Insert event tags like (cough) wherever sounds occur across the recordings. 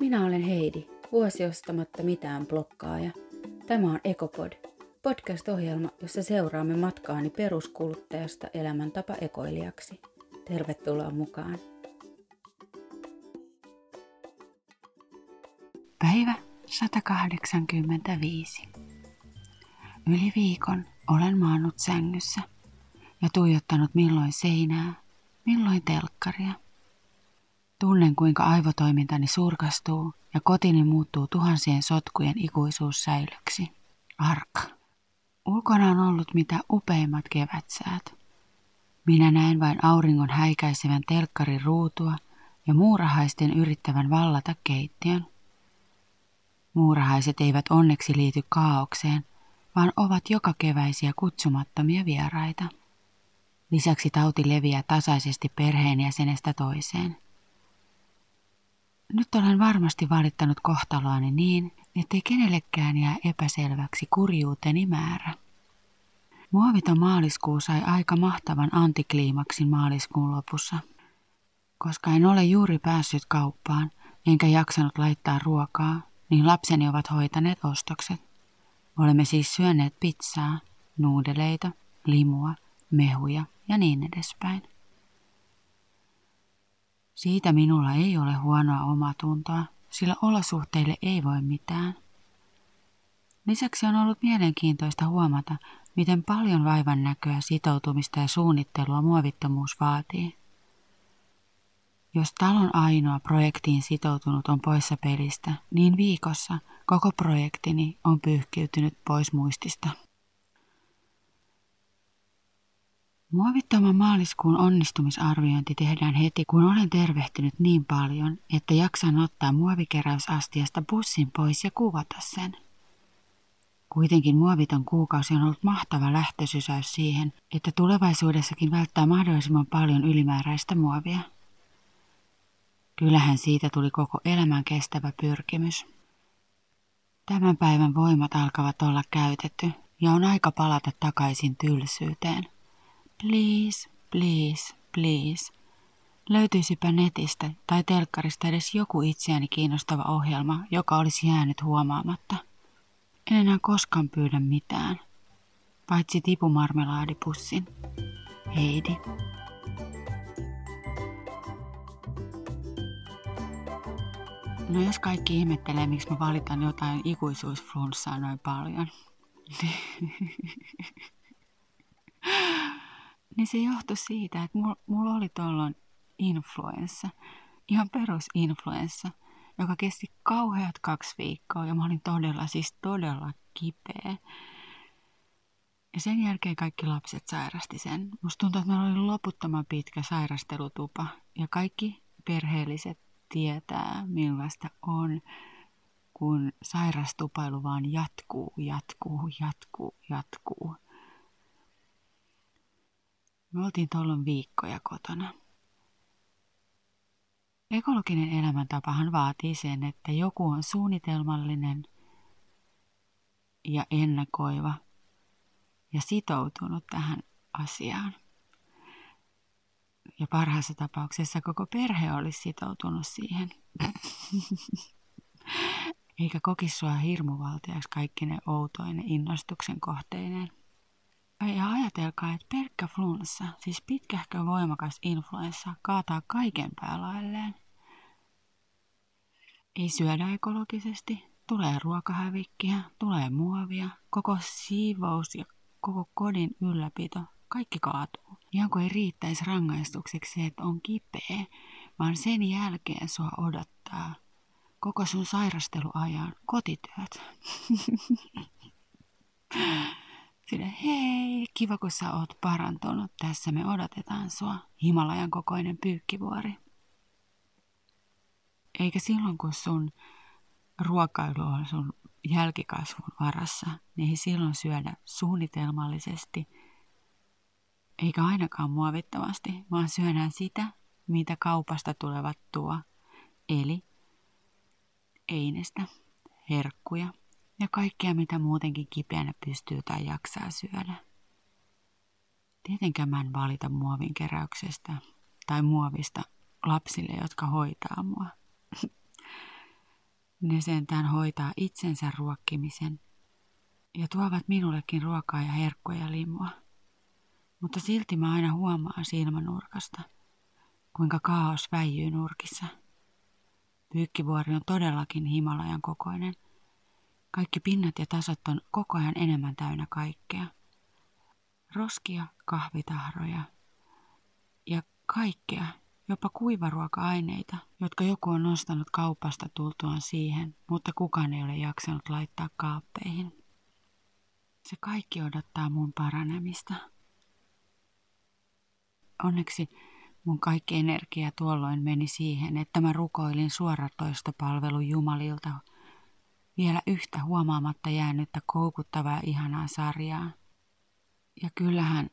Minä olen Heidi, vuosi ostamatta mitään blokkaaja. Tämä on Ekopod, podcast-ohjelma, jossa seuraamme matkaani peruskuluttajasta elämäntapa ekoilijaksi. Tervetuloa mukaan. Päivä 185. Yli viikon olen maannut sängyssä ja tuijottanut milloin seinää, milloin telkkaria – Tunnen, kuinka aivotoimintani surkastuu ja kotini muuttuu tuhansien sotkujen ikuisuussäilöksi. Arka. Ulkona on ollut mitä upeimmat kevätsäät. Minä näen vain auringon häikäisevän telkkarin ruutua ja muurahaisten yrittävän vallata keittiön. Muurahaiset eivät onneksi liity kaaukseen, vaan ovat joka keväisiä kutsumattomia vieraita. Lisäksi tauti leviää tasaisesti perheenjäsenestä toiseen – nyt olen varmasti valittanut kohtaloani niin, ettei kenellekään jää epäselväksi kurjuuteni määrä. Muoviton maaliskuu sai aika mahtavan antikliimaksin maaliskuun lopussa. Koska en ole juuri päässyt kauppaan, enkä jaksanut laittaa ruokaa, niin lapseni ovat hoitaneet ostokset. Olemme siis syöneet pizzaa, nuudeleita, limua, mehuja ja niin edespäin. Siitä minulla ei ole huonoa omatuntoa, sillä olosuhteille ei voi mitään. Lisäksi on ollut mielenkiintoista huomata, miten paljon vaivan näköä, sitoutumista ja suunnittelua muovittomuus vaatii. Jos talon ainoa projektiin sitoutunut on poissa pelistä, niin viikossa koko projektini on pyyhkiytynyt pois muistista. Muovittoman maaliskuun onnistumisarviointi tehdään heti, kun olen tervehtynyt niin paljon, että jaksan ottaa muovikeräysastiasta bussin pois ja kuvata sen. Kuitenkin muoviton kuukausi on ollut mahtava lähtösysäys siihen, että tulevaisuudessakin välttää mahdollisimman paljon ylimääräistä muovia. Kyllähän siitä tuli koko elämän kestävä pyrkimys. Tämän päivän voimat alkavat olla käytetty ja on aika palata takaisin tylsyyteen – Please, please, please. Löytyisipä netistä tai telkkarista edes joku itseäni kiinnostava ohjelma, joka olisi jäänyt huomaamatta. En enää koskaan pyydä mitään. Paitsi tipumarmelaadipussin. Heidi. No jos kaikki ihmettelee, miksi mä valitan jotain ikuisuusflunssaa noin paljon. (laughs) se johtui siitä, että mulla, mulla oli tuolloin influenssa, ihan perusinfluenssa, joka kesti kauheat kaksi viikkoa ja mä olin todella, siis todella kipeä. Ja sen jälkeen kaikki lapset sairasti sen. Musta tuntuu, että meillä oli loputtoman pitkä sairastelutupa ja kaikki perheelliset tietää, millaista on, kun sairastupailu vaan jatkuu, jatkuu, jatkuu, jatkuu. Me oltiin tuolloin viikkoja kotona. Ekologinen elämäntapahan vaatii sen, että joku on suunnitelmallinen ja ennakoiva ja sitoutunut tähän asiaan. Ja parhaassa tapauksessa koko perhe olisi sitoutunut siihen. Eikä kokisi sua hirmuvaltiaksi kaikki ne outoinen innostuksen kohteineen. Ja ajatelkaa, että pelkkä flunssa, siis pitkähkö voimakas influenssa, kaataa kaiken päälailleen. Ei syödä ekologisesti, tulee ruokahävikkiä, tulee muovia, koko siivous ja koko kodin ylläpito, kaikki kaatuu. Ihan kuin ei riittäisi rangaistukseksi, että on kipeä, vaan sen jälkeen sua odottaa koko sun sairasteluajan kotityöt. (laughs) Sille, hei, kiva kun sä oot parantunut. Tässä me odotetaan sua. Himalajan kokoinen pyykkivuori. Eikä silloin, kun sun ruokailu on sun jälkikasvun varassa, niin ei silloin syödä suunnitelmallisesti, eikä ainakaan muovittomasti, vaan syödään sitä, mitä kaupasta tulevat tuo, eli einestä, herkkuja, ja kaikkea mitä muutenkin kipeänä pystyy tai jaksaa syödä. Tietenkään mä en valita muovin keräyksestä tai muovista lapsille, jotka hoitaa mua. Ne sentään hoitaa itsensä ruokkimisen ja tuovat minullekin ruokaa ja herkkuja limua. Mutta silti mä aina huomaan silmänurkasta, kuinka kaos väijyy nurkissa. Pyykkivuori on todellakin Himalajan kokoinen. Kaikki pinnat ja tasot on koko ajan enemmän täynnä kaikkea. Roskia, kahvitahroja ja kaikkea, jopa kuivaruoka-aineita, jotka joku on nostanut kaupasta tultuaan siihen, mutta kukaan ei ole jaksanut laittaa kaappeihin. Se kaikki odottaa mun paranemista. Onneksi mun kaikki energia tuolloin meni siihen, että mä rukoilin suoratoistopalvelun Jumalilta vielä yhtä huomaamatta jäänyttä koukuttavaa ihanaa sarjaa. Ja kyllähän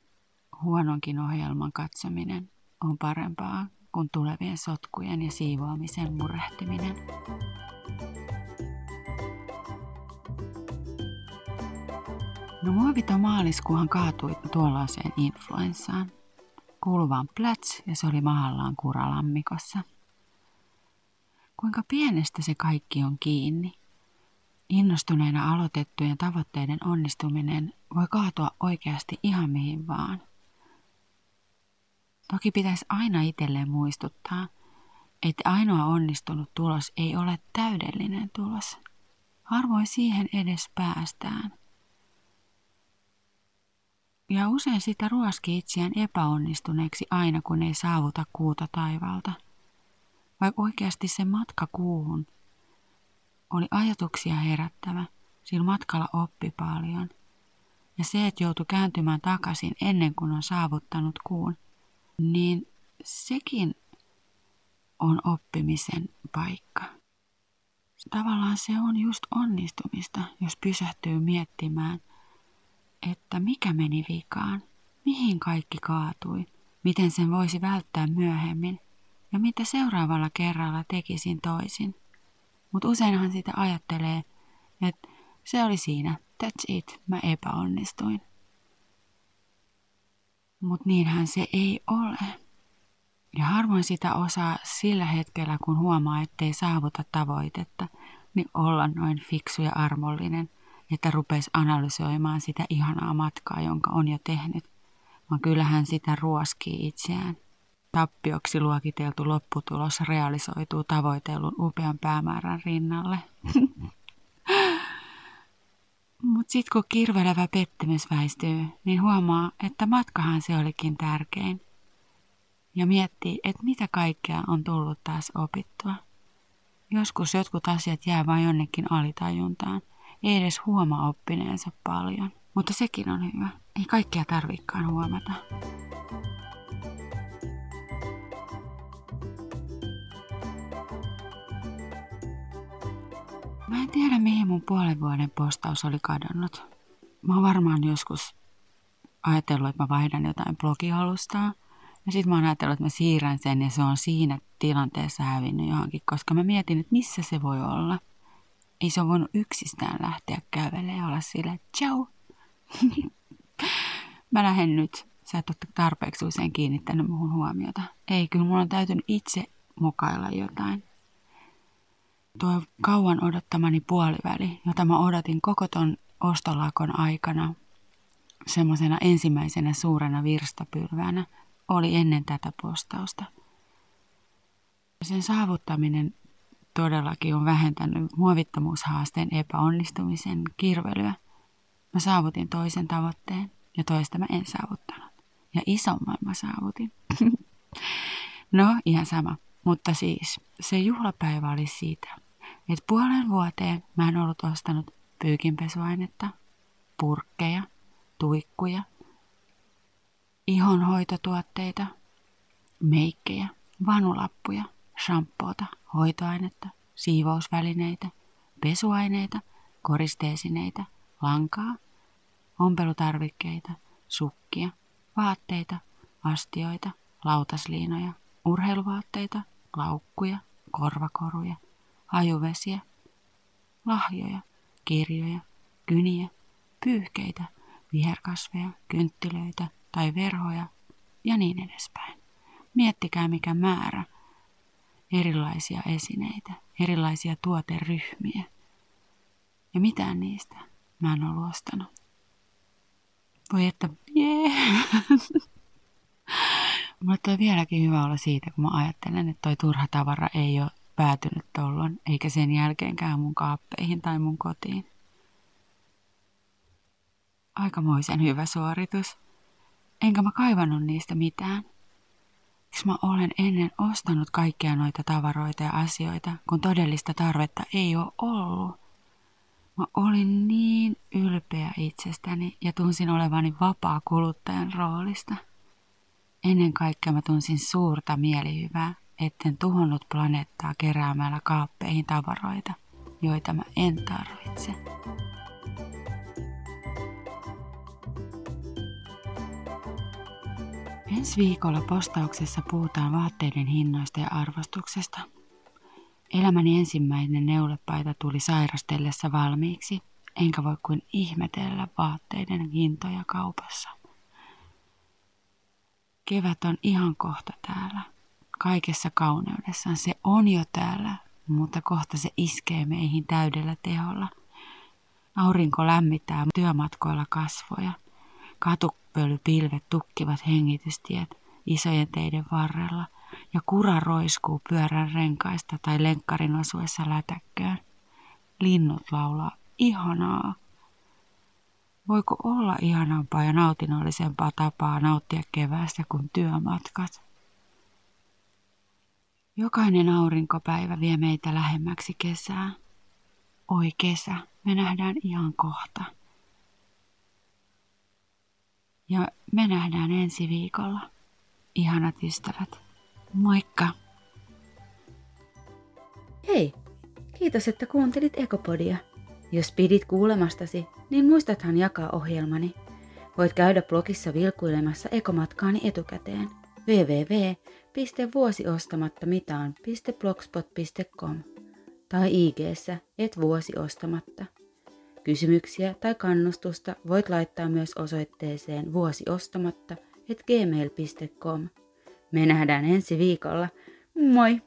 huononkin ohjelman katsominen on parempaa kuin tulevien sotkujen ja siivoamisen murehtiminen. No muovito maaliskuuhan kaatui tuollaiseen influenssaan. Kuuluvaan pläts ja se oli mahallaan kuralammikossa. Kuinka pienestä se kaikki on kiinni. Innostuneena aloitettujen tavoitteiden onnistuminen voi kaatua oikeasti ihan mihin vaan. Toki pitäisi aina itselleen muistuttaa, että ainoa onnistunut tulos ei ole täydellinen tulos. Harvoin siihen edes päästään – ja usein sitä ruoski itseään epäonnistuneeksi aina, kun ei saavuta kuuta taivalta. Vaikka oikeasti se matka kuuhun oli ajatuksia herättävä, sillä matkalla oppi paljon. Ja se, että joutui kääntymään takaisin ennen kuin on saavuttanut kuun, niin sekin on oppimisen paikka. Tavallaan se on just onnistumista, jos pysähtyy miettimään – että mikä meni vikaan, mihin kaikki kaatui, miten sen voisi välttää myöhemmin ja mitä seuraavalla kerralla tekisin toisin. Mutta useinhan sitä ajattelee, että se oli siinä, that's it, mä epäonnistuin. Mutta niinhän se ei ole. Ja harvoin sitä osaa sillä hetkellä, kun huomaa, ettei saavuta tavoitetta, niin olla noin fiksu ja armollinen – että rupesi analysoimaan sitä ihanaa matkaa, jonka on jo tehnyt, vaan kyllähän sitä ruoskii itseään. Tappioksi luokiteltu lopputulos realisoituu tavoitellun upean päämäärän rinnalle. (laughs) Mutta sitten kun kirvelevä pettymys väistyy, niin huomaa, että matkahan se olikin tärkein. Ja miettii, että mitä kaikkea on tullut taas opittua. Joskus jotkut asiat jää vain jonnekin alitajuntaan – ei edes huomaa oppineensa paljon. Mutta sekin on hyvä. Ei kaikkea tarvikaan huomata. Mä en tiedä, mihin mun puolen vuoden postaus oli kadonnut. Mä oon varmaan joskus ajatellut, että mä vaihdan jotain blogialustaa. Ja sitten mä oon ajatellut, että mä siirrän sen ja se on siinä tilanteessa hävinnyt johonkin, koska mä mietin, että missä se voi olla – ei se ole voinut yksistään lähteä kävelemään ja olla sille, ciao. (laughs) Mä lähden nyt. Sä et ole tarpeeksi usein kiinnittänyt muhun huomiota. Ei, kyllä mulla on täytynyt itse mukailla jotain. Tuo kauan odottamani puoliväli, jota mä odotin koko ton ostolakon aikana, semmoisena ensimmäisenä suurena virstapylväänä, oli ennen tätä postausta. Sen saavuttaminen todellakin on vähentänyt muovittomuushaasteen epäonnistumisen kirvelyä. Mä saavutin toisen tavoitteen ja toista mä en saavuttanut. Ja isomman mä saavutin. (laughs) no, ihan sama. Mutta siis, se juhlapäivä oli siitä, että puolen vuoteen mä en ollut ostanut pyykinpesuainetta, purkkeja, tuikkuja, ihonhoitotuotteita, meikkejä, vanulappuja, shampoota, hoitoainetta, siivousvälineitä, pesuaineita, koristeesineitä, lankaa, ompelutarvikkeita, sukkia, vaatteita, astioita, lautasliinoja, urheiluvaatteita, laukkuja, korvakoruja, hajuvesiä, lahjoja, kirjoja, kyniä, pyyhkeitä, viherkasveja, kynttilöitä tai verhoja ja niin edespäin. Miettikää mikä määrä erilaisia esineitä. erilaisia tuoteryhmiä. Ja mitään niistä mä en ollut ostanut. Voi että, jee! (laughs) Yeah. Mulle toi vieläkin hyvä olla siitä, kun mä ajattelen, että toi turha tavara ei ole päätynyt tollon, eikä sen jälkeenkään mun kaappeihin tai mun kotiin. Aikamoisen hyvä suoritus. Enkä mä kaivannut niistä mitään. Miksi mä olen ennen ostanut kaikkia noita tavaroita ja asioita, kun todellista tarvetta ei ole ollut? Mä olin niin ylpeä itsestäni ja tunsin olevani vapaa kuluttajan roolista. Ennen kaikkea mä tunsin suurta mielihyvää, etten tuhonnut planeettaa keräämällä kaappeihin tavaroita, joita mä en tarvitse. Ensi viikolla postauksessa puhutaan vaatteiden hinnoista ja arvostuksesta. Elämäni ensimmäinen neulepaita tuli sairastellessa valmiiksi, enkä voi kuin ihmetellä vaatteiden hintoja kaupassa. Kevät on ihan kohta täällä. Kaikessa kauneudessaan se on jo täällä, mutta kohta se iskee meihin täydellä teholla. Aurinko lämmittää työmatkoilla kasvoja. Katupölypilvet tukkivat hengitystiet isojen teiden varrella ja kura roiskuu pyörän renkaista tai lenkkarin osuessa lätäkköön. Linnut laulaa ihanaa. Voiko olla ihanampaa ja nautinnollisempaa tapaa nauttia keväästä kuin työmatkat? Jokainen aurinkopäivä vie meitä lähemmäksi kesää. Oi kesä, me nähdään ihan kohta. Ja me nähdään ensi viikolla. Ihanat ystävät. Moikka! Hei! Kiitos, että kuuntelit Ekopodia. Jos pidit kuulemastasi, niin muistathan jakaa ohjelmani. Voit käydä blogissa vilkuilemassa ekomatkaani etukäteen www.vuosiostamattamitaan.blogspot.com tai ig et vuosiostamatta. Kysymyksiä tai kannustusta voit laittaa myös osoitteeseen vuosiostamatta et gmail.com. Me nähdään ensi viikolla. Moi!